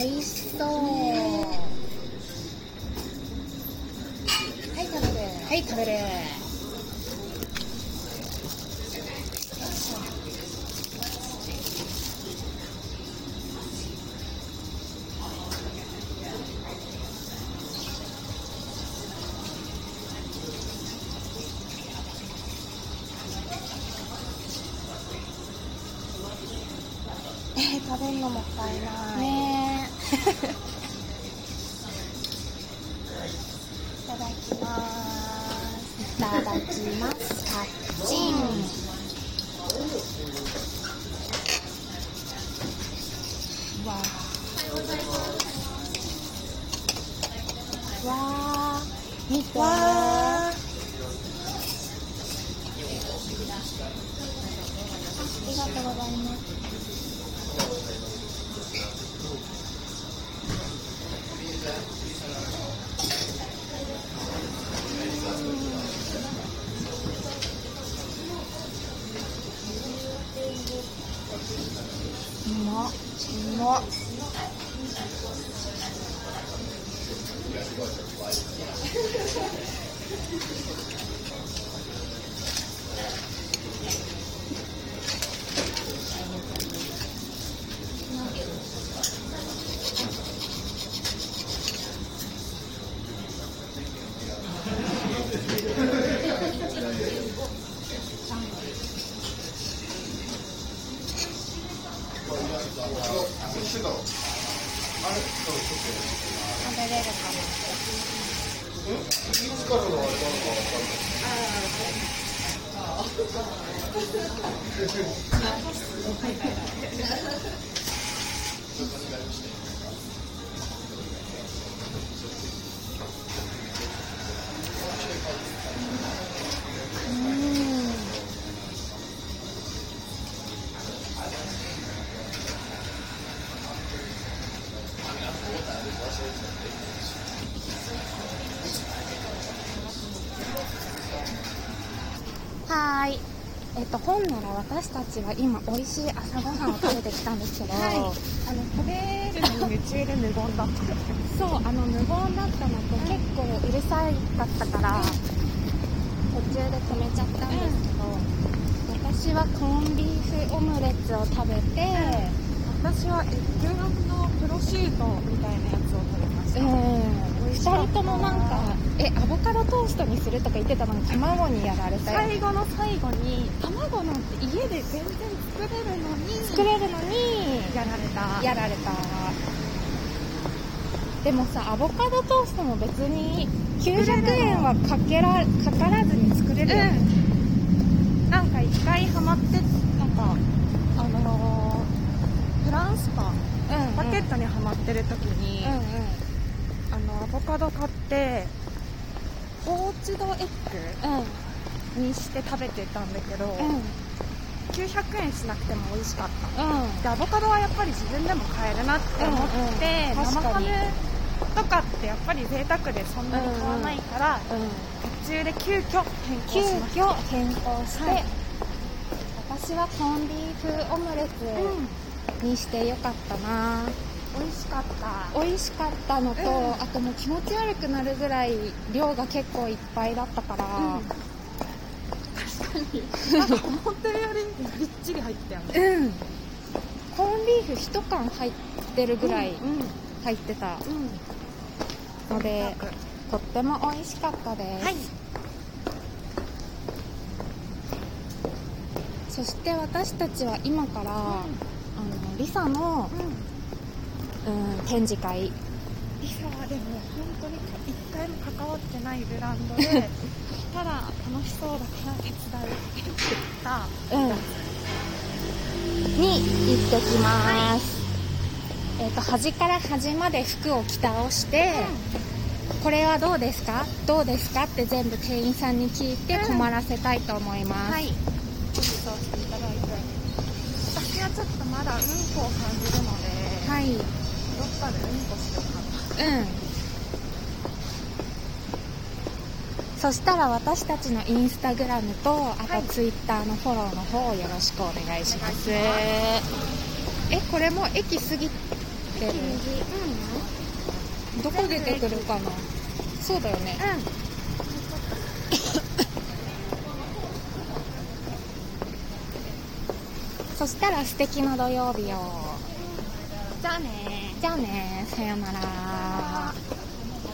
美味しそう。はい食べる。はい食べる。えー、食べるのもったいない。ねいただきます。いただきますカッチンわー。わー。見てわー。ありがとうございますうれるかなうん。い。えっと、本なら私たちは今美味しい朝ごはんを食べてきたんですけど、はい。あの、食べるのに夢中で無言だった。そう、あの無言だったのと結構うるさいかったから、途中で止めちゃったんですけど、私はコンビーフオムレツを食べて、私はエッグラムのプロシュートみたいなやつを食べました。うん、美味しかった2人ともなんか、え、アボカドトーストにするとか言ってたのに卵にやられたよ。最後の最後に、卵なんて家で全然作れるのに、作れるのに、やられた。やられたでもさアボカドトーストも別に900円はかけらかからずに作れるよね、うん。なんか一回ハマって、なんか、あのー、フランスパン、うんパケットにはまってる時に、うんうんあの、アボカド買って、ポーチドエッうんグにして食べてたんだけど、うん。900円しなくても美味しかった。うん。で、アボカドはやっぱり自分でも買えるなって思って、うんうん生ハムとかってやっぱり贅沢でそんなに買わないから、うん。途中で急遽変更急しました。遽変更して、はい。私はコンビーフオムレツにしてよかったな、美味しかった。美味しかったのと、うんあともう気持ち悪くなるぐらい量が結構いっぱいだったから、うん確かに。なんか思ってるよりびっちり入ってたよね。うん、コンビーフ1缶入ってるぐらいうん。入ってたうん。ので、贅とっても美味しかったです、はい。そして私たちは今から、あのリサの、うん。うん、展示会リサはでも本当に一回も関わってないブランドで、ただ楽しそうだから手伝うって言った。うんに行ってきます、えっ、と端から端まで服を着倒して、これはどうですか？どうですか？って全部店員さんに聞いてうん困らせたいと思います、はい。そうしていただいて。私はちょっとまだうんこを感じるので、はい、どっかでうん。こしようかな。うんそしたら私たちのインスタグラムとあはい。とツイッターのフォローの方をよろしくお願いします、お願いしえこれも駅過ぎてる。うどこ出てくるかな？そうだよね。んうん。そしたら素敵な土曜日をじゃあね。さよなら。